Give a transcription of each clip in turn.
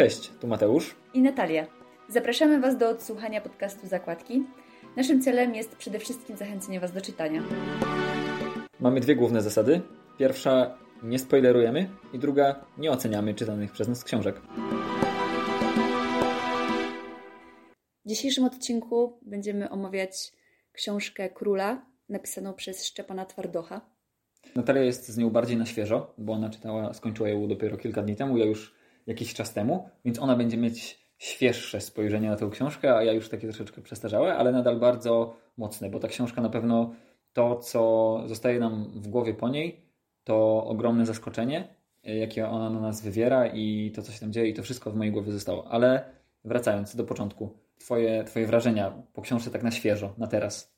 Cześć, tu Mateusz i Natalia. Zapraszamy Was do odsłuchania podcastu Zakładki. Naszym celem jest przede wszystkim zachęcenie Was do czytania. Mamy dwie główne zasady. Pierwsza, nie spoilerujemy i druga, nie oceniamy czytanych przez nas książek. W dzisiejszym odcinku będziemy omawiać książkę Króla, napisaną przez Szczepana Twardocha. Natalia jest z nią bardziej na świeżo, bo ona czytała, skończyła ją dopiero kilka dni temu, ja już jakiś czas temu, więc ona będzie mieć świeższe spojrzenie na tę książkę, a ja już takie troszeczkę przestarzałe, ale nadal bardzo mocne, bo ta książka na pewno to, co zostaje nam w głowie po niej, to ogromne zaskoczenie, jakie ona na nas wywiera i to, co się tam dzieje, i to wszystko w mojej głowie zostało. Ale wracając do początku, twoje, twoje wrażenia po książce tak na świeżo, na teraz.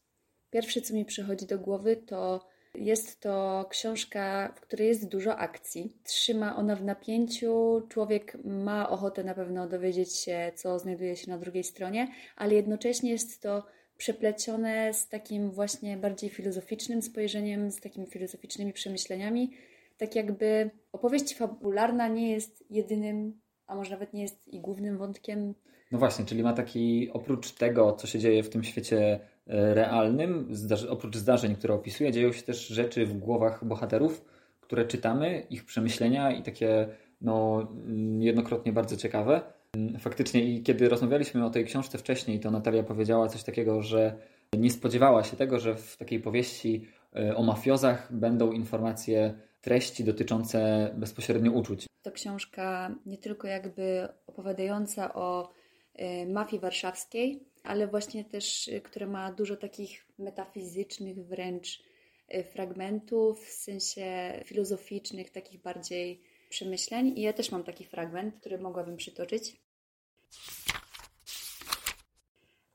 Pierwsze, co mi przychodzi do głowy, to jest to książka, w której jest dużo akcji. Trzyma ona w napięciu. Człowiek ma ochotę na pewno dowiedzieć się, co znajduje się na drugiej stronie, ale jednocześnie jest to przeplecione z takim właśnie bardziej filozoficznym spojrzeniem, z takimi filozoficznymi przemyśleniami. Tak jakby opowieść fabularna nie jest jedynym, a może nawet nie jest i głównym wątkiem. No właśnie, czyli ma taki, oprócz tego, co się dzieje w tym świecie e, realnym, oprócz zdarzeń, które opisuje, dzieją się też rzeczy w głowach bohaterów, które czytamy, ich przemyślenia i takie no, jednokrotnie bardzo ciekawe. Faktycznie i kiedy rozmawialiśmy o tej książce wcześniej, to Natalia powiedziała coś takiego, że nie spodziewała się tego, że w takiej powieści e, o mafiozach będą informacje, treści dotyczące bezpośrednio uczuć. To książka nie tylko jakby opowiadająca o e, mafii warszawskiej, ale właśnie też, e, która ma dużo takich metafizycznych wręcz fragmentów, w sensie filozoficznych, takich bardziej przemyśleń. I ja też mam taki fragment, który mogłabym przytoczyć.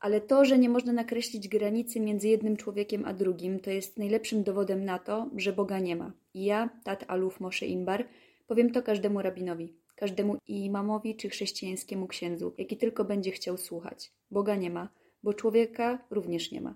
Ale to, że nie można nakreślić granicy między jednym człowiekiem a drugim, to jest najlepszym dowodem na to, że Boga nie ma. I ja, Tat Aluf Moshe Inbar, powiem to każdemu rabinowi, każdemu imamowi czy chrześcijańskiemu księdzu, jaki tylko będzie chciał słuchać. Boga nie ma, bo człowieka również nie ma.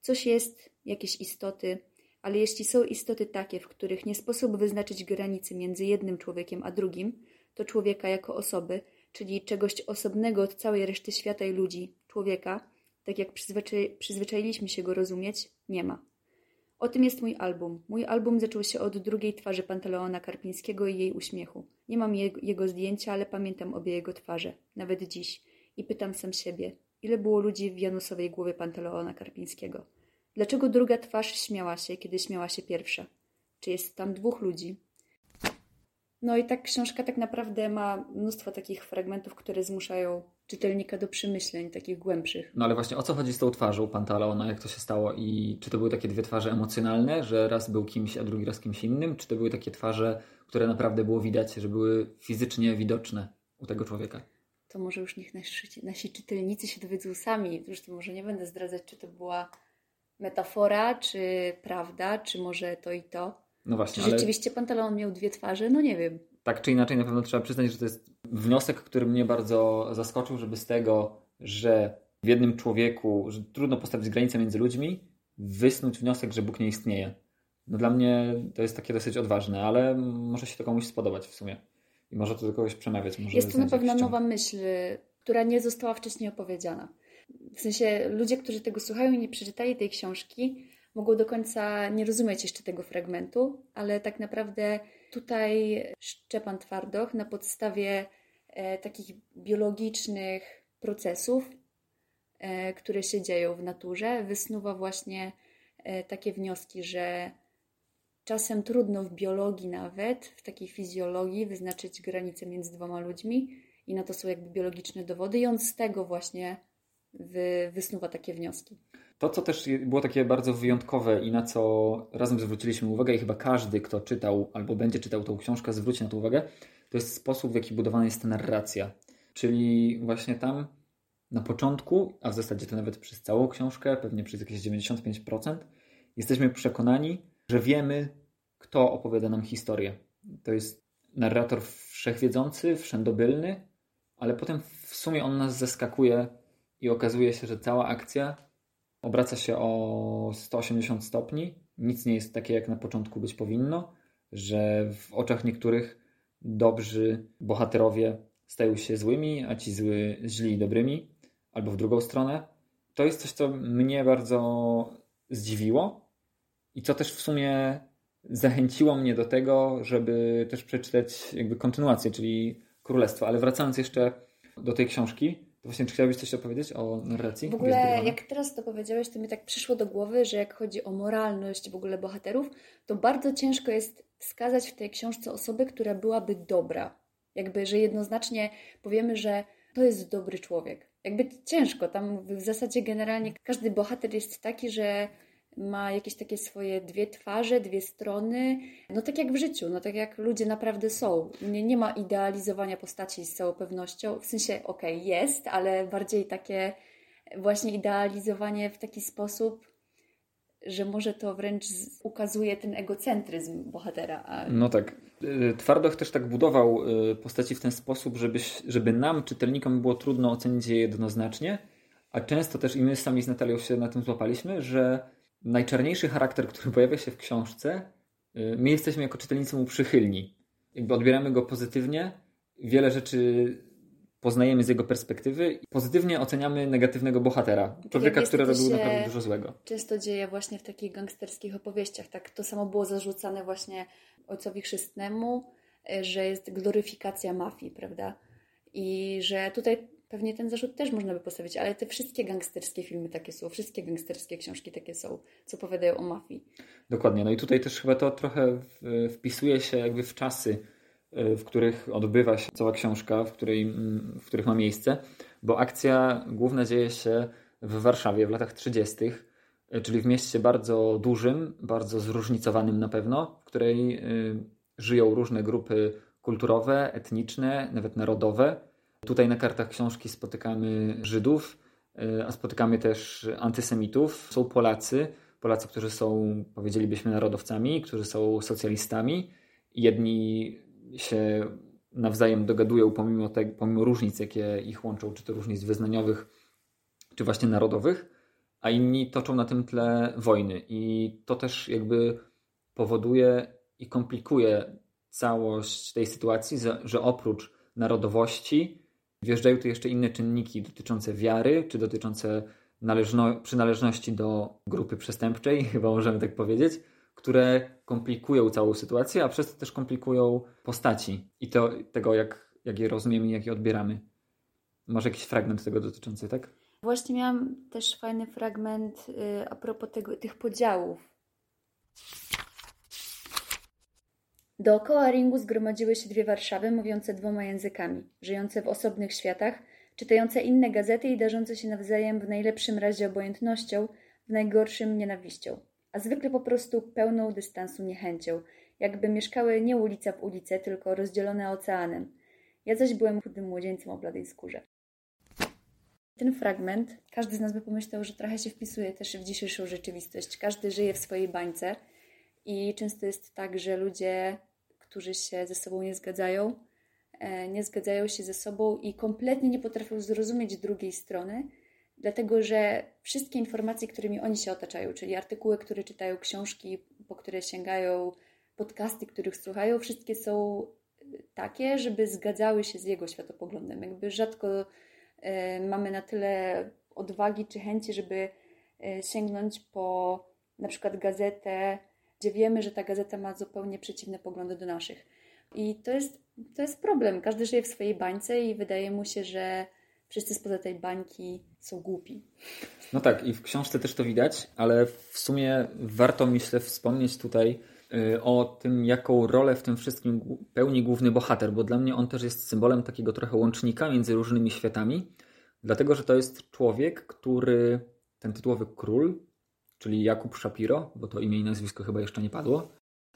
Coś jest, jakieś istoty, ale jeśli są istoty takie, w których nie sposób wyznaczyć granicy między jednym człowiekiem a drugim, to człowieka jako osoby, czyli czegoś osobnego od całej reszty świata i ludzi, człowieka, tak jak przyzwyczai przyzwyczailiśmy się go rozumieć, nie ma. O tym jest mój album. Mój album zaczął się od drugiej twarzy Pantaleona Karpińskiego i jej uśmiechu. Nie mam jego, zdjęcia, ale pamiętam obie jego twarze, nawet dziś. I pytam sam siebie, ile było ludzi w Janusowej głowie Pantaleona Karpińskiego? Dlaczego druga twarz śmiała się, kiedy śmiała się pierwsza? Czy jest tam dwóch ludzi? No i tak książka tak naprawdę ma mnóstwo takich fragmentów, które zmuszają czytelnika do przemyśleń takich głębszych. No ale właśnie o co chodzi z tą twarzą Pantaleona, jak to się stało i czy to były takie dwie twarze emocjonalne, że raz był kimś, a drugi raz kimś innym, czy to były takie twarze, które naprawdę było widać, że były fizycznie widoczne u tego człowieka? To może już niech nasi, nasi czytelnicy się dowiedzą sami. Zresztą może nie będę zdradzać, czy to była metafora, czy prawda, czy może to i to. No właśnie. Czy rzeczywiście ale... Pantaleon miał dwie twarze? No nie wiem. Tak czy inaczej, na pewno trzeba przyznać, że to jest wniosek, który mnie bardzo zaskoczył, żeby z tego, że w jednym człowieku, że trudno postawić granicę między ludźmi, wysnuć wniosek, że Bóg nie istnieje. No dla mnie to jest takie dosyć odważne, ale może się to komuś spodobać w sumie. I może to do kogoś przemawiać. Może jest to na pewno nowa myśl, która nie została wcześniej opowiedziana. W sensie ludzie, którzy tego słuchają i nie przeczytali tej książki, mogą do końca nie rozumieć jeszcze tego fragmentu, ale tak naprawdę tutaj Szczepan Twardoch na podstawie e, takich biologicznych procesów, e, które się dzieją w naturze, wysnuwa właśnie e, takie wnioski, że czasem trudno w biologii nawet, w takiej fizjologii wyznaczyć granicę między dwoma ludźmi i na to są jakby biologiczne dowody i on z tego właśnie wy, wysnuwa takie wnioski. To, co też było takie bardzo wyjątkowe i na co razem zwróciliśmy uwagę, i chyba każdy, kto czytał albo będzie czytał tą książkę, zwróci na to uwagę, to jest sposób, w jaki budowana jest ta narracja. Czyli właśnie tam na początku, a w zasadzie to nawet przez całą książkę, pewnie przez jakieś 95%, jesteśmy przekonani, że wiemy, kto opowiada nam historię. To jest narrator wszechwiedzący, wszędobylny, ale potem w sumie on nas zaskakuje i okazuje się, że cała akcja obraca się o 180 stopni. Nic nie jest takie, jak na początku być powinno, że w oczach niektórych dobrzy bohaterowie stają się złymi, a ci zły źli dobrymi, albo w drugą stronę. To jest coś, co mnie bardzo zdziwiło i co też w sumie zachęciło mnie do tego, żeby też przeczytać jakby kontynuację, czyli Królestwo. Ale wracając jeszcze do tej książki, to właśnie czy chciałabyś coś opowiedzieć o narracji? W ogóle jak teraz to powiedziałeś, to mi tak przyszło do głowy, że jak chodzi o moralność w ogóle bohaterów, to bardzo ciężko jest wskazać w tej książce osobę, która byłaby dobra. Jakby, że jednoznacznie powiemy, że to jest dobry człowiek. Jakby ciężko, tam w zasadzie generalnie każdy bohater jest taki, że ma jakieś takie swoje dwie twarze, dwie strony, no tak jak w życiu, no tak jak ludzie naprawdę są. Nie, nie ma idealizowania postaci z całą pewnością, w sensie okej, okay, jest, ale bardziej takie właśnie idealizowanie w taki sposób, że może to wręcz ukazuje ten egocentryzm bohatera. A... No tak. Y, Twardoch też tak budował y, postaci w ten sposób, żeby, żeby nam, czytelnikom, było trudno ocenić je jednoznacznie, a często też i my sami z Natalią się na tym złapaliśmy, że najczarniejszy charakter, który pojawia się w książce, y, my jesteśmy jako czytelnicy mu przychylni. Jakby odbieramy go pozytywnie, wiele rzeczy poznajemy z jego perspektywy i pozytywnie oceniamy negatywnego bohatera. Tak człowieka, który robił naprawdę dużo złego. Często dzieje właśnie w takich gangsterskich opowieściach. Tak, to samo było zarzucane właśnie ojcowi chrzestnemu, y, że jest gloryfikacja mafii, prawda? I że tutaj Pewnie ten zarzut też można by postawić, ale te wszystkie gangsterskie filmy takie są, wszystkie gangsterskie książki takie są, co opowiadają o mafii. Dokładnie. No i tutaj też chyba to trochę wpisuje się jakby w czasy, e, w których odbywa się cała książka, w, której, w których ma miejsce, bo akcja główna dzieje się w Warszawie w latach 30., e, czyli w mieście bardzo dużym, bardzo zróżnicowanym na pewno, w której e, żyją różne grupy kulturowe, etniczne, nawet narodowe Tutaj na kartach książki spotykamy Żydów, e, a spotykamy też antysemitów. Są Polacy, Polacy, którzy są, powiedzielibyśmy, narodowcami, którzy są socjalistami. Jedni się nawzajem dogadują pomimo, te, pomimo różnic, jakie ich łączą, czy to różnic wyznaniowych, czy właśnie narodowych, a inni toczą na tym tle wojny. I to też jakby powoduje i komplikuje całość tej sytuacji, że oprócz narodowości Wjeżdżają tu jeszcze inne czynniki dotyczące wiary, czy dotyczące należno- przynależności do grupy przestępczej, chyba możemy tak powiedzieć, które komplikują całą sytuację, a przez to też komplikują postaci i to, tego, jak, jak je rozumiemy i jak je odbieramy. Może jakiś fragment tego dotyczący, tak? Właśnie miałam też fajny fragment yy, a propos tego, tych podziałów Dookoła ringu zgromadziły się dwie Warszawy mówiące dwoma językami, żyjące w osobnych światach, czytające inne gazety i darzące się nawzajem w najlepszym razie obojętnością, w najgorszym nienawiścią, a zwykle po prostu pełną dystansu niechęcią, jakby mieszkały nie ulica w ulicę, tylko rozdzielone oceanem. Ja zaś byłem chudym młodzieńcem o bladej skórze. Ten fragment, każdy z nas by pomyślał, że trochę się wpisuje też w dzisiejszą rzeczywistość. Każdy żyje w swojej bańce i często jest tak, że ludzie którzy się ze sobą nie zgadzają, e, nie zgadzają się ze sobą i kompletnie nie potrafią zrozumieć drugiej strony, dlatego że wszystkie informacje, którymi oni się otaczają, czyli artykuły, które czytają, książki, po które sięgają, podcasty, których słuchają, wszystkie są e, takie, żeby zgadzały się z jego światopoglądem. Jakby rzadko e, mamy na tyle odwagi czy chęci, żeby sięgnąć po na przykład gazetę gdzie wiemy, że ta gazeta ma zupełnie przeciwne poglądy do naszych. I to jest, to jest problem. Każdy żyje w swojej bańce i wydaje mu się, że wszyscy spoza tej bańki są głupi. No tak, i w książce też to widać, ale w sumie warto myślę wspomnieć tutaj y, o tym, jaką rolę w tym wszystkim pełni główny bohater, bo dla mnie on też jest symbolem takiego trochę łącznika między różnymi światami, dlatego że to jest człowiek, który, ten tytułowy król, czyli Jakub Shapiro, bo to imię i nazwisko chyba jeszcze nie padło.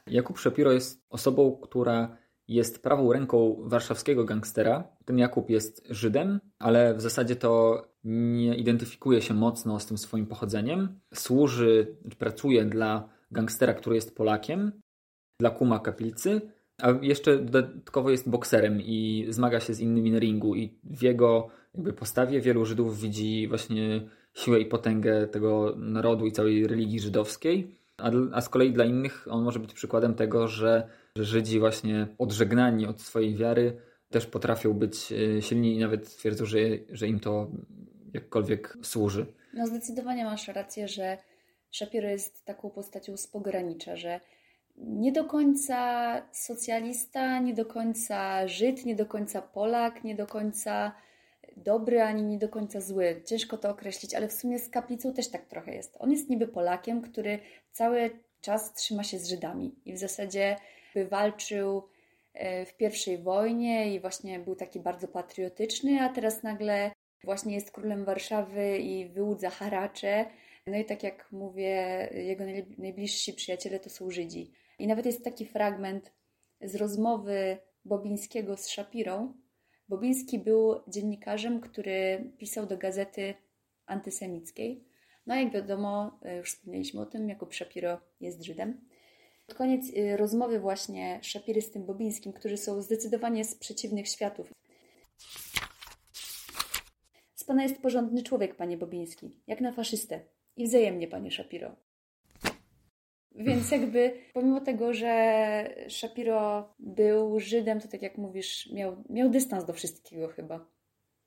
Jakub Shapiro jest osobą, która jest prawą ręką warszawskiego gangstera. Ten Jakub jest Żydem, ale w zasadzie to nie identyfikuje się mocno z tym swoim pochodzeniem. Służy, pracuje dla gangstera, który jest Polakiem, dla kuma kaplicy, a jeszcze dodatkowo jest bokserem i zmaga się z innymi na ringu i w jego jakby postawie wielu Żydów widzi właśnie siłę i potęgę tego narodu i całej religii żydowskiej, a, a z kolei dla innych on może być przykładem tego, że, że Żydzi właśnie odżegnani od swojej wiary też potrafią być e, silni i nawet twierdzą, że, że im to jakkolwiek służy. No zdecydowanie masz rację, że Shapiro jest taką postacią z pogranicza, że nie do końca socjalista, nie do końca Żyd, nie do końca Polak, nie do końca dobry, ani nie do końca zły. Ciężko to określić, ale w sumie z Kaplicą też tak trochę jest. On jest niby Polakiem, który cały czas trzyma się z Żydami i w zasadzie walczył e, w pierwszej wojnie i właśnie był taki bardzo patriotyczny, a teraz nagle właśnie jest królem Warszawy i wyłudza haracze. No i tak jak mówię, jego najbliżsi przyjaciele to są Żydzi. I nawet jest taki fragment z rozmowy Bobińskiego z Szapirą. Bobiński był dziennikarzem, który pisał do gazety antysemickiej. No jak wiadomo, już wspomnieliśmy o tym, Jakub Szapiro jest Żydem. Pod koniec y, rozmowy właśnie Szapiry z tym Bobińskim, którzy są zdecydowanie z przeciwnych światów. Z pana jest porządny człowiek, panie Bobiński, jak na faszystę. I wzajemnie, panie Szapiro. Więc jakby pomimo tego, że Shapiro był Żydem, to tak jak mówisz, miał, miał dystans do wszystkiego chyba.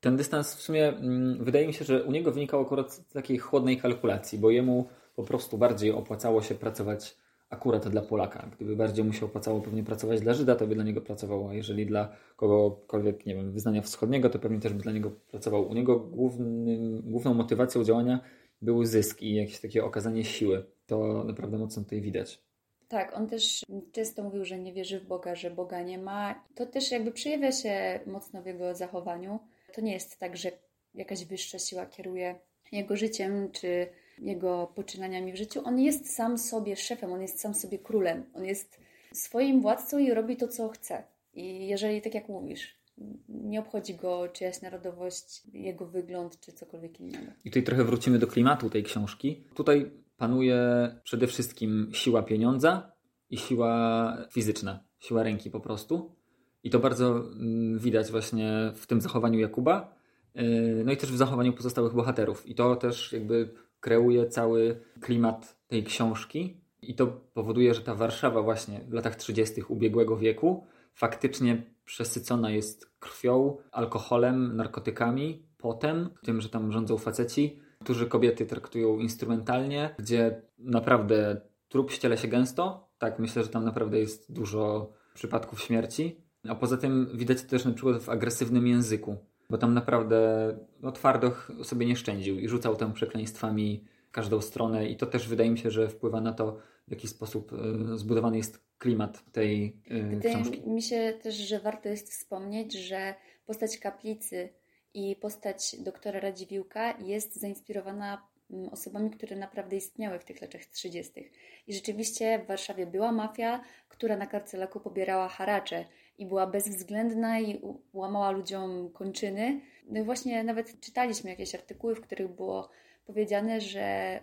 Ten dystans w sumie mm, wydaje mi się, że u niego wynikał akurat z takiej chłodnej kalkulacji, bo jemu po prostu bardziej opłacało się pracować akurat dla Polaka. Gdyby bardziej mu się opłacało pewnie pracować dla Żyda, to by dla niego pracował, a jeżeli dla kogokolwiek, nie wiem, wyznania wschodniego, to pewnie też by dla niego pracował. U niego głównym, główną motywacją działania był zysk i jakieś takie okazanie siły. To naprawdę mocno tutaj widać. Tak, on też często mówił, że nie wierzy w Boga, że Boga nie ma. To też jakby przejawia się mocno w jego zachowaniu. To nie jest tak, że jakaś wyższa siła kieruje jego życiem czy jego poczynaniami w życiu. On jest sam sobie szefem, on jest sam sobie królem. On jest swoim władcą i robi to, co chce. I jeżeli, tak jak mówisz, nie obchodzi go czyjaś narodowość, jego wygląd czy cokolwiek innego. I tutaj trochę wrócimy do klimatu tej książki. Tutaj panuje przede wszystkim siła pieniądza i siła fizyczna, siła ręki po prostu. I to bardzo mm, widać właśnie w tym zachowaniu Jakuba, yy, no i też w zachowaniu pozostałych bohaterów. I to też jakby kreuje cały klimat tej książki. I to powoduje, że ta Warszawa właśnie w latach 30. ubiegłego wieku faktycznie przesycona jest krwią, alkoholem, narkotykami, potem, tym, że tam rządzą faceci, którzy kobiety traktują instrumentalnie, gdzie naprawdę trup ściele się gęsto. Tak, myślę, że tam naprawdę jest dużo przypadków śmierci. A poza tym widać to też na przykład w agresywnym języku, bo tam naprawdę no, twardo sobie nie szczędził i rzucał tam przekleństwami każdą stronę i to też wydaje mi się, że wpływa na to, w jaki sposób y, zbudowany jest klimat tej y, Wydaje książki. mi się też, że warto jest wspomnieć, że postać kaplicy i postać doktora Radziwiłka jest zainspirowana mm, osobami, które naprawdę istniały w tych latach 30. I rzeczywiście w Warszawie była mafia, która na karcelaku pobierała haracze i była bezwzględna i łamała ludziom kończyny. No i właśnie nawet czytaliśmy jakieś artykuły, w których było powiedziane, że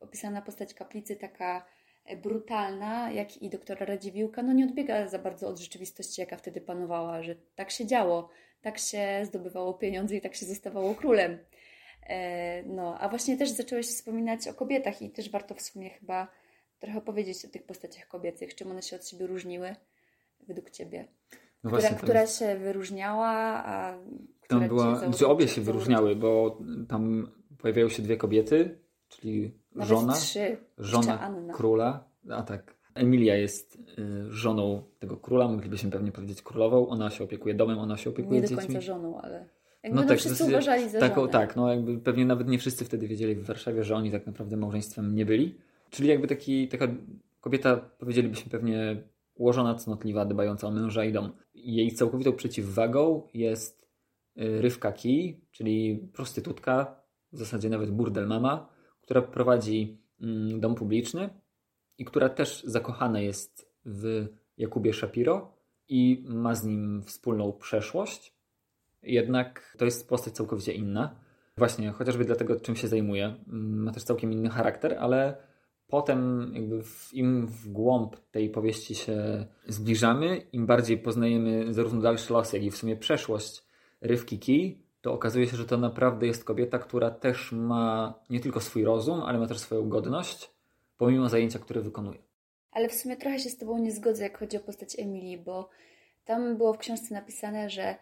opisana postać kaplicy taka brutalna, jak i doktora Radziwiłka, no nie odbiega za bardzo od rzeczywistości, jaka wtedy panowała, że tak się działo, tak się zdobywało pieniądze i tak się zostawało królem. E, no, a właśnie też zacząłeś wspominać o kobietach i też warto w sumie chyba trochę powiedzieć o tych postaciach kobiecych, czym one się od siebie różniły według Ciebie. No która, właśnie, która się wyróżniała, a która była, czy znaczy obie się wyróżniały, bo tam pojawiają się dwie kobiety, czyli Nawet żona, trzy. żona króla, a tak, Emilia jest y, żoną tego króla, moglibyśmy pewnie powiedzieć królową, ona się opiekuje domem, ona się opiekuje dziećmi. Nie do końca żoną, ale jakby no, no tak, wszyscy uważali za tak, żonę. Tak, no jakby pewnie nawet nie wszyscy wtedy wiedzieli w Warszawie, że oni tak naprawdę małżeństwem nie byli. Czyli jakby taki, taka kobieta, powiedzielibyśmy pewnie ułożona, cnotliwa, dbająca o męża i dom. Jej całkowitą przeciwwagą jest y, Rywka Kij, czyli prostytutka, w zasadzie nawet burdel mama, która prowadzi mm, dom publiczny i która też zakochana jest w Jakubie Shapiro i ma z nim wspólną przeszłość. Jednak to jest postać całkowicie inna. Właśnie, chociażby dlatego, czym się zajmuje. Mm, ma też całkiem inny charakter, ale potem jakby w, im w głąb tej powieści się zbliżamy, im bardziej poznajemy zarówno dalszy los, jak i w sumie przeszłość Rywki Kij, to okazuje się, że to naprawdę jest kobieta, która też ma nie tylko swój rozum, ale ma też swoją godność, pomimo zajęcia, które wykonuje. Ale w sumie trochę się z Tobą nie zgodzę, jak chodzi o postać Emilii, bo Tam było w książce napisane, że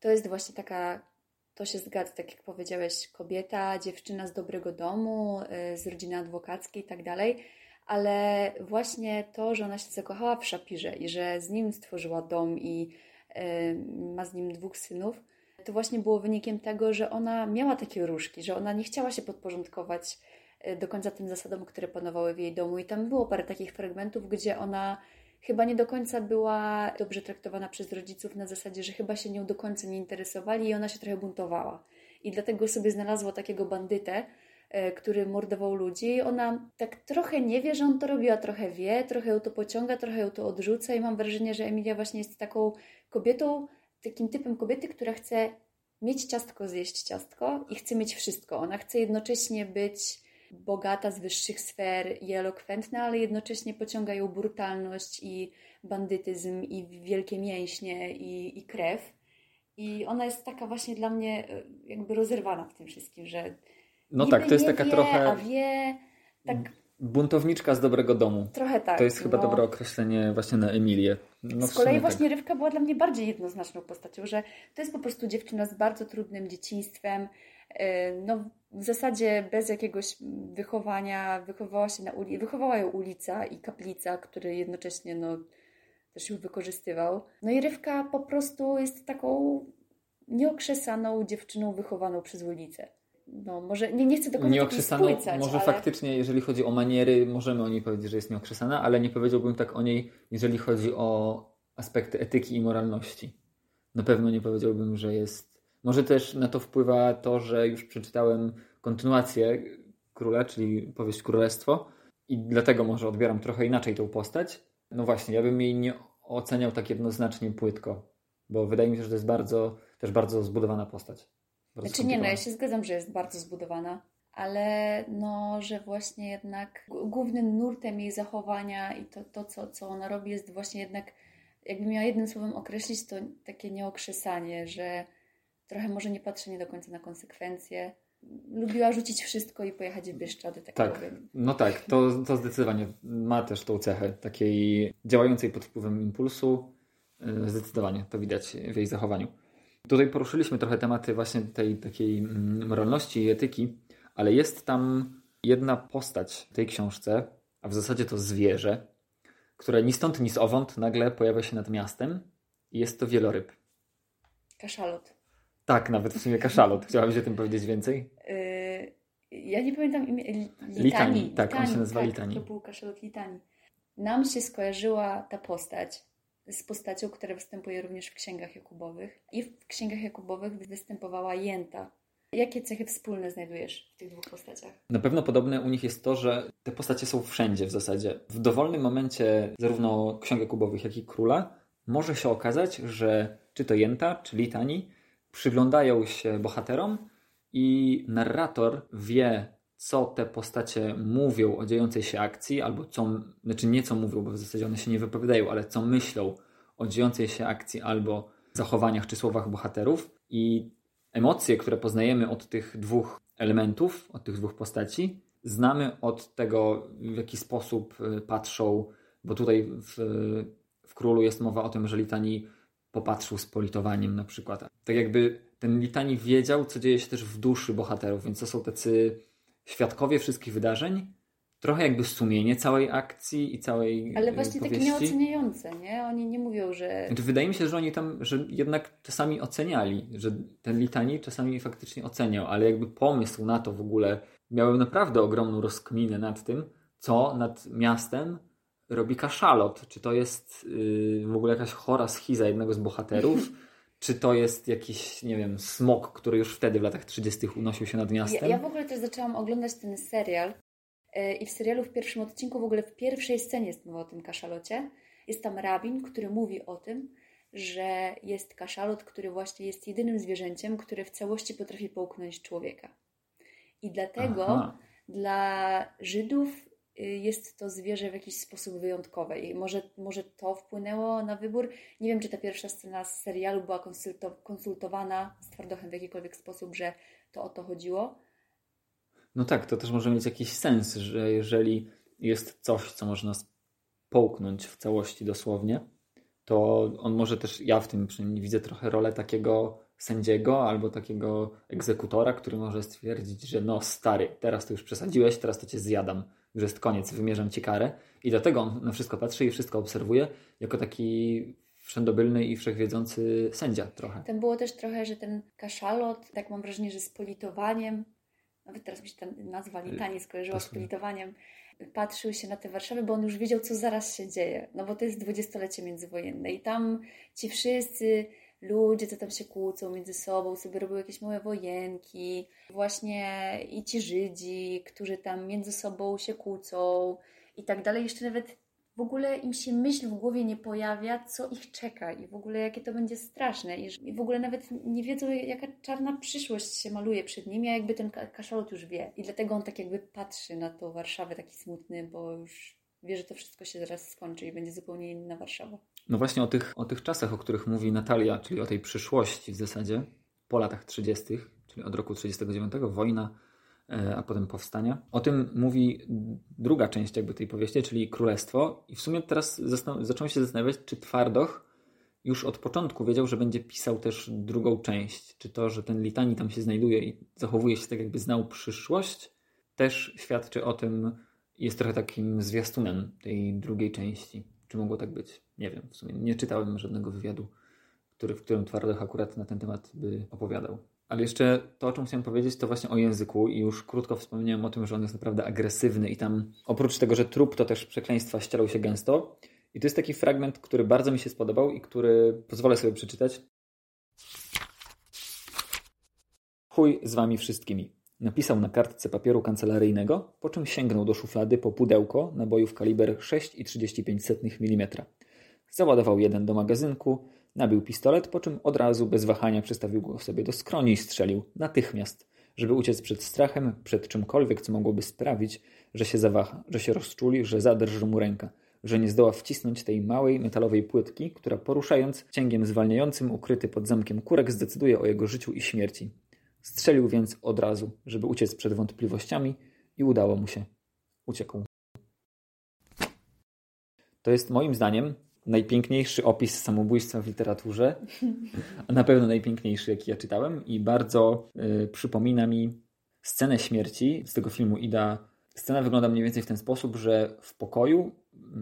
to jest właśnie taka, to się zgadza, tak jak powiedziałeś, kobieta, dziewczyna z dobrego domu, y, z rodziny adwokackiej i tak dalej, ale właśnie to, że ona się zakochała w Szapirze i że z nim stworzyła dom i y, ma z nim dwóch synów, to właśnie było wynikiem tego, że ona miała takie różki, że ona nie chciała się podporządkować do końca tym zasadom, które panowały w jej domu. I tam było parę takich fragmentów, gdzie ona chyba nie do końca była dobrze traktowana przez rodziców na zasadzie, że chyba się nią do końca nie interesowali i ona się trochę buntowała. I dlatego sobie znalazła takiego bandytę, y, który mordował ludzi. Ona tak trochę nie wie, że on to robi, a trochę wie, trochę ją to pociąga, trochę ją to odrzuca i mam wrażenie, że Emilia właśnie jest taką kobietą, takim typem kobiety, która chce mieć ciastko, zjeść ciastko i chce mieć wszystko. Ona chce jednocześnie być bogata z wyższych sfer i elokwentna, ale jednocześnie pociąga ją brutalność i bandytyzm i wielkie mięśnie i, i krew. I ona jest taka właśnie dla mnie e, jakby rozerwana w tym wszystkim, że no tak, to jest taka wie, trochę a wie, tak buntowniczka z dobrego domu. Trochę tak. To jest chyba no. dobre określenie właśnie na Emilię. No z kolei tak. właśnie Rywka była dla mnie bardziej jednoznaczną postacią, że to jest po prostu dziewczyna z bardzo trudnym dzieciństwem, no w zasadzie bez jakiegoś wychowania, wychowała się na ulicy, wychowała ją ulica i kaplica, który jednocześnie no też ją wykorzystywał. No i Rywka po prostu jest taką nieokrzesaną dziewczyną wychowaną przez ulicę no może nie, nie chcę do końca Nieokrzesaną, może ale... faktycznie, jeżeli chodzi o maniery, możemy o niej powiedzieć, że jest nieokrzesana, ale nie powiedziałbym tak o niej, jeżeli chodzi o aspekty etyki i moralności. Na pewno nie powiedziałbym, że jest. Może też na to wpływa to, że już przeczytałem kontynuację króla, czyli powieść Królestwo, i dlatego może odbieram trochę inaczej tą postać. No właśnie, ja bym jej nie oceniał tak jednoznacznie płytko, bo wydaje mi się, że to jest bardzo, też bardzo zbudowana postać. Znaczy nie, no ja się zgadzam, że jest bardzo zbudowana, ale no, że właśnie jednak głównym nurtem jej zachowania i to, to co, co ona robi jest właśnie jednak, jakby miała jednym słowem określić, to takie nieokrzesanie, że trochę może nie patrzenie do końca na konsekwencje. Lubiła rzucić wszystko i pojechać w Bieszczady, tak, tak powiem. No tak, to, to zdecydowanie ma też tą cechę takiej działającej pod wpływem impulsu. Y, zdecydowanie to widać w jej zachowaniu. Tutaj poruszyliśmy trochę tematy właśnie tej takiej mm, moralności i etyki, ale jest tam jedna postać w tej książce, a w zasadzie to zwierzę, które ni stąd, ni owąd nagle pojawia się nad miastem i jest to wieloryb. Kaszalot. Tak, nawet w sumie kaszalot. Chciałabyś o tym powiedzieć więcej? Yy, ja nie pamiętam imię. Litani. Litani. Tak, on się nazywa tak, Litani. To był kaszalot Litani. Nam się skojarzyła ta postać z postacią, która występuje również w księgach Jakubowych. I w księgach Jakubowych występowała Jęta. Jakie cechy wspólne znajdujesz w tych dwóch postaciach? Na pewno podobne u nich jest to, że te postacie są wszędzie w zasadzie. W dowolnym momencie zarówno ksiąg Jakubowych, jak i króla może się okazać, że czy to Jęta, czy Litani przyglądają się bohaterom i narrator wie, co te postacie mówią o dziejącej się akcji, albo co, znaczy nie co mówią, bo w zasadzie one się nie wypowiadają, ale co myślą o dziejącej się akcji albo zachowaniach czy słowach bohaterów. I emocje, które poznajemy od tych dwóch elementów, od tych dwóch postaci, znamy od tego, w jaki sposób y, patrzą, bo tutaj w, w Królu jest mowa o tym, że Litani popatrzył z politowaniem na przykład. Tak jakby ten Litani wiedział, co dzieje się też w duszy bohaterów, więc to są tacy świadkowie wszystkich wydarzeń, trochę jakby sumienie całej akcji i całej Ale właśnie powieści. takie nieoceniające, nie? Oni nie mówią, że... Znaczy, wydaje mi się, że oni tam, że jednak czasami oceniali, że ten Litani czasami faktycznie oceniał, ale jakby pomysł na to w ogóle, miałem naprawdę ogromną rozkminę nad tym, co nad miastem robi kaszalot. Czy to jest yy, w ogóle jakaś chora schiza jednego z bohaterów, czy to jest jakiś, nie wiem, smok, który już wtedy w latach 30. unosił się nad miastem? Ja, ja w ogóle też zaczęłam oglądać ten serial yy, i w serialu w pierwszym odcinku, w ogóle w pierwszej scenie jest mowa o tym kaszalocie. Jest tam rabin, który mówi o tym, że jest kaszalot, który właśnie jest jedynym zwierzęciem, które w całości potrafi połknąć człowieka. I dlatego Aha. dla Żydów jest to zwierzę w jakiś sposób wyjątkowe i może, może to wpłynęło na wybór. Nie wiem, czy ta pierwsza scena z serialu była konsultowana z Twardochem w jakikolwiek sposób, że to o to chodziło. No tak, to też może mieć jakiś sens, że jeżeli jest coś, co można połknąć w całości dosłownie, to on może też, ja w tym przynajmniej widzę trochę rolę takiego sędziego albo takiego egzekutora, który może stwierdzić, że no stary, teraz to już przesadziłeś, teraz to cię zjadam, już jest koniec, wymierzam ci karę. I dlatego on na wszystko patrzy i wszystko obserwuje jako taki wszędobylny i wszechwiedzący sędzia trochę. Tam było też trochę, że ten kaszalot, tak mam wrażenie, że z politowaniem, nawet teraz mi się ta nazwa litanii skojarzyła z politowaniem, patrzył się na tę Warszawę, bo on już wiedział, co zaraz się dzieje. No bo to jest dwudziestolecie międzywojenne i tam ci wszyscy ludzie, co tam się kłócą między sobą, sobie robią jakieś małe wojenki, właśnie i ci Żydzi, którzy tam między sobą się kłócą i tak dalej. Jeszcze nawet w ogóle im się myśl w głowie nie pojawia, co ich czeka i w ogóle jakie to będzie straszne i w ogóle nawet nie wiedzą, jaka czarna przyszłość się maluje przed nimi, a jakby ten kaszalot już wie. I dlatego on tak jakby patrzy na tą Warszawę taki smutny, bo już wie, że to wszystko się zaraz skończy i będzie zupełnie inna Warszawa. No właśnie o tych, o tych czasach, o których mówi Natalia, czyli o tej przyszłości w zasadzie, po latach 30., czyli od roku 39, wojna, e, a potem powstania. O tym mówi druga część jakby tej powieści, czyli Królestwo. I w sumie teraz zacząłem się zastanawiać, czy Twardoch już od początku wiedział, że będzie pisał też drugą część. Czy to, że ten litani tam się znajduje i zachowuje się tak, jakby znał przyszłość, też świadczy o tym, jest trochę takim zwiastunem tej drugiej części. Czy mogło tak być? Nie wiem. W sumie nie czytałem żadnego wywiadu, który, w którym Twardoch akurat na ten temat by opowiadał. Ale jeszcze to, o czym chciałem powiedzieć, to właśnie o języku i już krótko wspomniałem o tym, że on jest naprawdę agresywny i tam oprócz tego, że trup to też przekleństwa ścierał się gęsto. I to jest taki fragment, który bardzo mi się spodobał i który pozwolę sobie przeczytać. Chuj z wami wszystkimi. Napisał na kartce papieru kancelaryjnego, po czym sięgnął do szuflady po pudełko nabojów kaliber 6,35 mm. Załadował jeden do magazynku, nabił pistolet, po czym od razu bez wahania przestawił go sobie do skroni i strzelił natychmiast, żeby uciec przed strachem, przed czymkolwiek, co mogłoby sprawić, że się zawaha, że się rozczuli, że zadrży mu ręka, że nie zdoła wcisnąć tej małej metalowej płytki, która poruszając cięgiem zwalniającym ukryty pod zamkiem kurek zdecyduje o jego życiu i śmierci. Strzelił więc od razu, żeby uciec przed wątpliwościami i udało mu się. Uciekł. To jest moim zdaniem najpiękniejszy opis samobójstwa w literaturze, a na pewno najpiękniejszy, jaki ja czytałem i bardzo y, przypomina mi scenę śmierci z tego filmu Ida. Scena wygląda mniej więcej w ten sposób, że w pokoju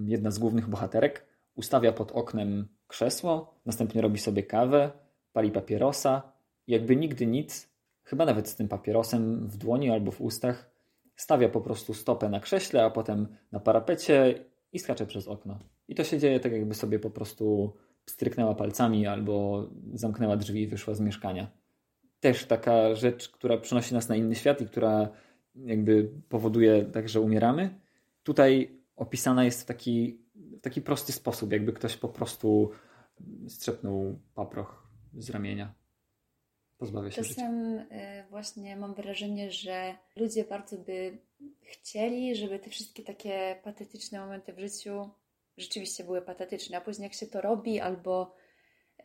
jedna z głównych bohaterek ustawia pod oknem krzesło, następnie robi sobie kawę, pali papierosa i jakby nigdy nic chyba nawet z tym papierosem w dłoni albo w ustach, stawia po prostu stopę na krześle, a potem na parapecie i skacze przez okno. I to się dzieje tak, jakby sobie po prostu stryknęła palcami albo zamknęła drzwi i wyszła z mieszkania. Też taka rzecz, która przynosi nas na inny świat i która jakby powoduje tak, że umieramy. Tutaj opisana jest w taki, w taki prosty sposób, jakby ktoś po prostu strzepnął paproch z ramienia pozbawia się Czasem życia. właśnie mam wrażenie, że ludzie bardzo by chcieli, żeby te wszystkie takie patetyczne momenty w życiu rzeczywiście były patetyczne, a później jak się to robi albo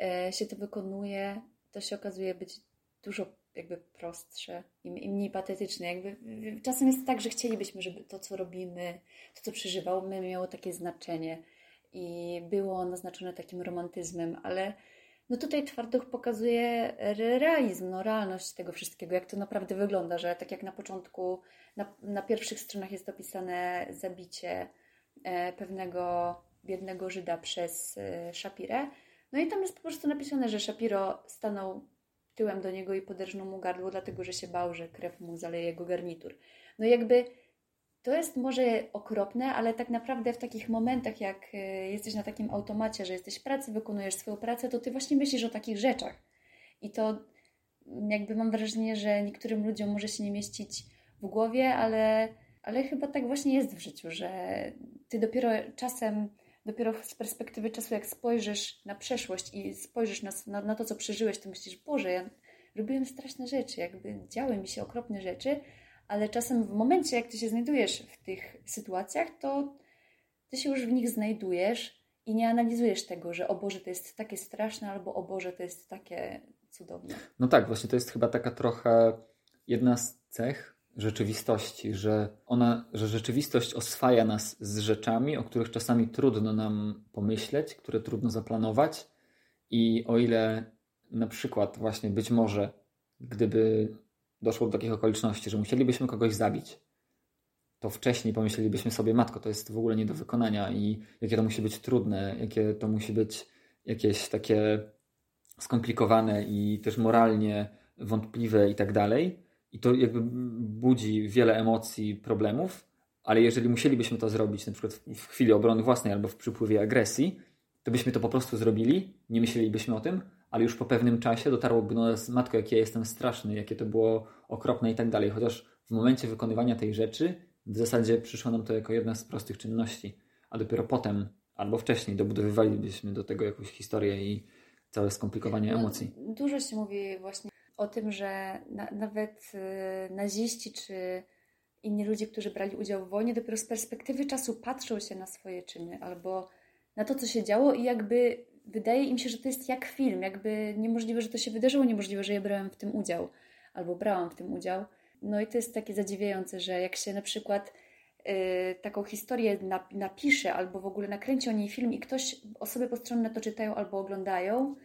e, się to wykonuje, to się okazuje być dużo jakby prostsze i, mniej patetyczne. Jakby, czasem jest tak, że chcielibyśmy, żeby to, co robimy, to, co przeżywamy, miało takie znaczenie i było naznaczone takim romantyzmem, ale no tutaj Twarduch pokazuje realizm, no realność tego wszystkiego, jak to naprawdę wygląda, że tak jak na początku, na, na pierwszych stronach jest opisane zabicie e, pewnego biednego Żyda przez e, Shapirę, no i tam jest po prostu napisane, że Shapiro stanął tyłem do niego i poderżnął mu gardło, dlatego że się bał, że krew mu zaleje jego garnitur. No jakby to jest może okropne, ale tak naprawdę w takich momentach, jak e, jesteś na takim automacie, że jesteś w pracy, wykonujesz swoją pracę, to ty właśnie myślisz o takich rzeczach. I to jakby mam wrażenie, że niektórym ludziom może się nie mieścić w głowie, ale, ale chyba tak właśnie jest w życiu, że ty dopiero czasem, dopiero z perspektywy czasu, jak spojrzysz na przeszłość i spojrzysz na, na, na to, co przeżyłeś, to myślisz, Boże, ja robiłem straszne rzeczy, jakby działy mi się okropne rzeczy, ale czasem w momencie, jak ty się znajdujesz w tych sytuacjach, to ty się już w nich znajdujesz i nie analizujesz tego, że o Boże, to jest takie straszne, albo o Boże, to jest takie cudowne. No tak, właśnie to jest chyba taka trochę jedna z cech rzeczywistości, że ona, że rzeczywistość oswaja nas z rzeczami, o których czasami trudno nam pomyśleć, które trudno zaplanować i o ile na przykład właśnie być może gdyby doszło do takich okoliczności, że musielibyśmy kogoś zabić, to wcześniej pomyślelibyśmy sobie, matko, to jest w ogóle nie do wykonania i jakie to musi być trudne, jakie to musi być jakieś takie skomplikowane i też moralnie wątpliwe i tak dalej. I to jakby budzi wiele emocji, problemów, ale jeżeli musielibyśmy to zrobić na przykład w chwili obrony własnej albo w przypływie agresji, to byśmy to po prostu zrobili, nie myślelibyśmy o tym, ale już po pewnym czasie dotarłoby do nas, matko, jakie ja jestem straszny, jakie to było okropne i tak dalej. Chociaż w momencie wykonywania tej rzeczy w zasadzie przyszło nam to jako jedna z prostych czynności, a dopiero potem albo wcześniej dobudowywalibyśmy do tego jakąś historię i całe skomplikowanie No, emocji. Dużo się mówi właśnie o tym, że na, nawet y, naziści czy inni ludzie, którzy brali udział w wojnie, dopiero z perspektywy czasu patrzą się na swoje czyny albo na to, co się działo i jakby wydaje im się, że to jest jak film, jakby niemożliwe, że to się wydarzyło, niemożliwe, że ja brałem w tym udział albo brałam w tym udział. No i to jest takie zadziwiające, że jak się na przykład y, taką historię nap- napisze albo w ogóle nakręci o niej film i ktoś, osoby postronne to czytają albo oglądają,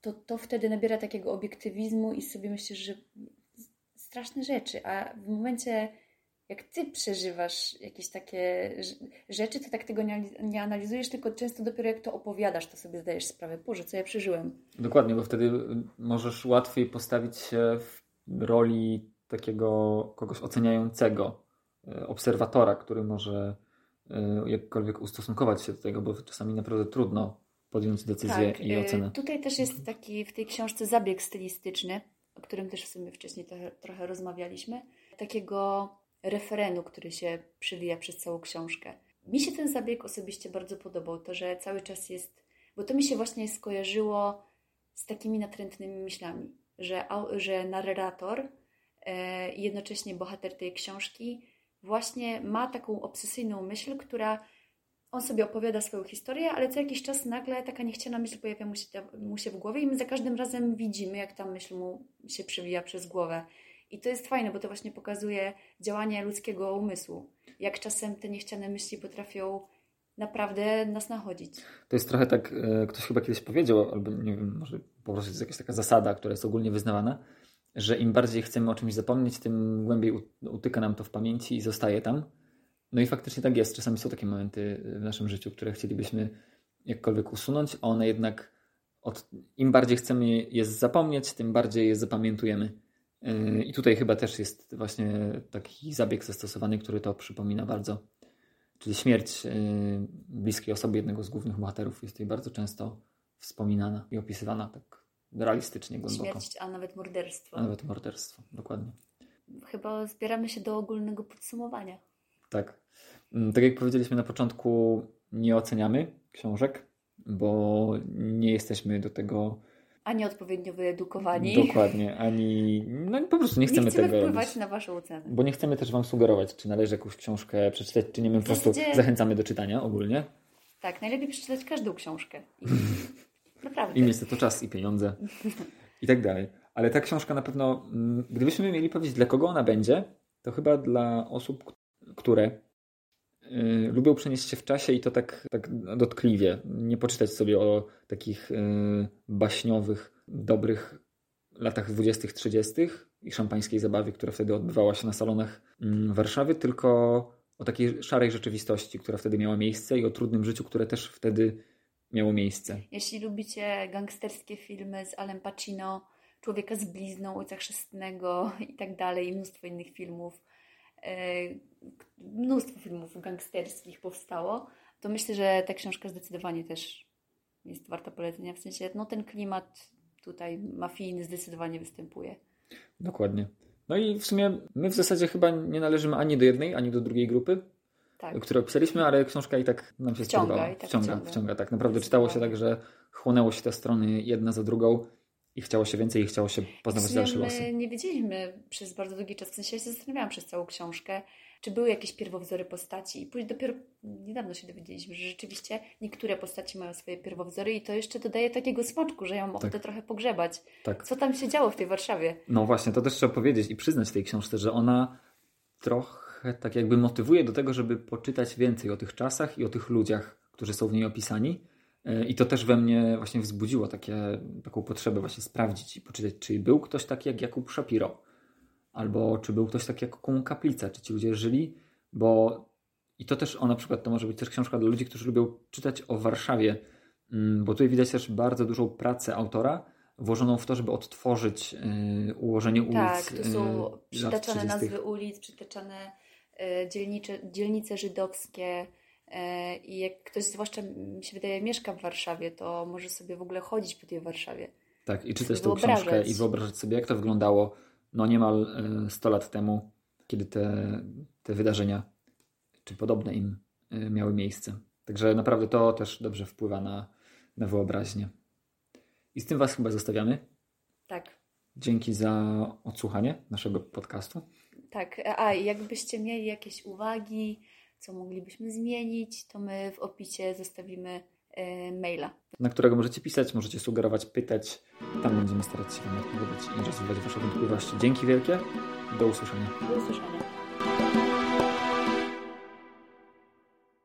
to, to wtedy nabiera takiego obiektywizmu i sobie myślisz, że straszne rzeczy, a w momencie jak ty przeżywasz jakieś takie rz- rzeczy, to tak tego nie, nie analizujesz, tylko często dopiero jak to opowiadasz, to sobie zdajesz sprawę, Boże, co ja przeżyłem. Dokładnie, bo wtedy możesz łatwiej postawić się w roli takiego kogoś oceniającego, e, obserwatora, który może e, jakkolwiek ustosunkować się do tego, bo czasami naprawdę trudno podjąć decyzję i y, ocenę. Tutaj też jest taki w tej książce zabieg stylistyczny, o którym też w sumie wcześniej trochę rozmawialiśmy, takiego referenu, który się przywija przez całą książkę. Mi się ten zabieg osobiście bardzo podobał, to, że cały czas jest, bo to mi się właśnie skojarzyło z takimi natrętnymi myślami, że, że narrator e, i jednocześnie bohater tej książki właśnie ma taką obsesyjną myśl, która on sobie opowiada swoją historię, ale co jakiś czas nagle taka niechciana myśl pojawia mu się, mu się w głowie i my za każdym razem widzimy, jak ta myśl mu się przewija przez głowę. I to jest fajne, bo to właśnie pokazuje działanie ludzkiego umysłu. Jak czasem te niechciane myśli potrafią naprawdę nas nachodzić. To jest trochę tak, e, ktoś chyba kiedyś powiedział, albo nie wiem, może po prostu jest jakaś taka zasada, która jest ogólnie wyznawana, że im bardziej chcemy o czymś zapomnieć, tym głębiej utyka nam to w pamięci i zostaje tam. No i faktycznie tak jest. Czasami są takie momenty w naszym życiu, które chcielibyśmy jakkolwiek usunąć, a one jednak od, im bardziej chcemy je zapomnieć, tym bardziej je zapamiętujemy. I tutaj chyba też jest właśnie taki zabieg zastosowany, który to przypomina bardzo. Czyli śmierć yy, bliskiej osoby jednego z głównych bohaterów jest tutaj bardzo często wspominana i opisywana tak realistycznie, głęboko. Śmierć, a nawet morderstwo. A nawet morderstwo, dokładnie. Chyba zbieramy się do ogólnego podsumowania. Tak. Mm, Tak jak powiedzieliśmy na początku, nie oceniamy książek, bo nie jesteśmy do tego Ani odpowiednio wyedukowani. dokładnie, ani no po prostu nie Nie chcemy, chcemy tego wpływać robić. na Waszą ocenę. Bo nie chcemy też Wam sugerować, czy należy jakąś książkę przeczytać, czy nie. My po prostu zasadzie- zachęcamy do czytania ogólnie. Tak, najlepiej przeczytać każdą książkę. I... Naprawdę. I mieć to czas i pieniądze i tak dalej. Ale ta książka na pewno, mm, gdybyśmy mieli powiedzieć, dla kogo ona będzie, to chyba dla osób, które lubią przenieść się w czasie i to tak, tak dotkliwie. Nie poczytać sobie o takich y, baśniowych, dobrych latach 20., 30. i szampańskiej zabawie, która wtedy odbywała się na salonach mm, Warszawy, tylko o takiej szarej rzeczywistości, która wtedy miała miejsce i o trudnym życiu, które też wtedy miało miejsce. Jeśli lubicie gangsterskie filmy z Alem Pacino, Człowieka z blizną, Ojca Chrzestnego i tak dalej, mnóstwo innych filmów, mnóstwo filmów gangsterskich powstało, to myślę, że ta książka zdecydowanie też jest warta polecenia. W sensie, no ten klimat tutaj mafijny zdecydowanie występuje. Dokładnie. No i w sumie my w zasadzie chyba nie należymy ani do jednej, ani do drugiej grupy, Tak. które opisaliśmy, ale książka i tak nam się Wciąga, tak wciąga, wciąga. wciąga, tak. Naprawdę czytało się tak, że chłonęło się te strony jedna za drugą i chciało się więcej i chciało się poznawać sumie dalsze losy. nie wiedzieliśmy przez bardzo długi czas, w sensie ja się zastanawiałam przez całą książkę, czy były jakieś pierwowzory postaci i później dopiero niedawno się dowiedzieliśmy, że rzeczywiście niektóre postaci mają swoje pierwowzory i to jeszcze dodaje takiego smaczku, że ja mam ochotę Tak. trochę pogrzebać. Tak. Co tam się działo w tej Warszawie? No właśnie, to też trzeba powiedzieć i przyznać tej książce, że ona trochę tak jakby motywuje do tego, żeby poczytać więcej o tych czasach i o tych ludziach, którzy są w niej opisani. E, I to też we mnie właśnie wzbudziło takie, taką potrzebę właśnie sprawdzić i poczytać, czy był ktoś taki jak Jakub Shapiro, albo czy był ktoś taki jak Komu Kaplica, czy ci ludzie żyli, bo i to też, o na przykład, to może być też książka dla ludzi, którzy lubią czytać o Warszawie, mm, bo tutaj widać też bardzo dużą pracę autora, włożoną w to, żeby odtworzyć y, ułożenie ulic. Tak, są y, przytaczane nazwy ulic, przytaczane y, dzielnicze, dzielnice żydowskie. Y, I jak ktoś, zwłaszcza mi się wydaje, mieszka w Warszawie, to może sobie w ogóle chodzić po tej Warszawie. Tak, i czytać tę książkę i wyobrażać sobie, jak to wyglądało no niemal 100 lat temu, kiedy te, te wydarzenia, czy podobne im, miały miejsce. Także naprawdę to też dobrze wpływa na, na wyobraźnię. I z tym Was chyba zostawiamy. Tak. Dzięki za odsłuchanie naszego podcastu. Tak, a jakbyście mieli jakieś uwagi, co moglibyśmy zmienić, to my w opisie zostawimy e, maila. Na którego możecie pisać, możecie sugerować, pytać. Tam będziemy starać się Wam odpowiedzieć i rozwijać Wasze wątpliwości. Dzięki wielkie. Do usłyszenia. Do usłyszenia.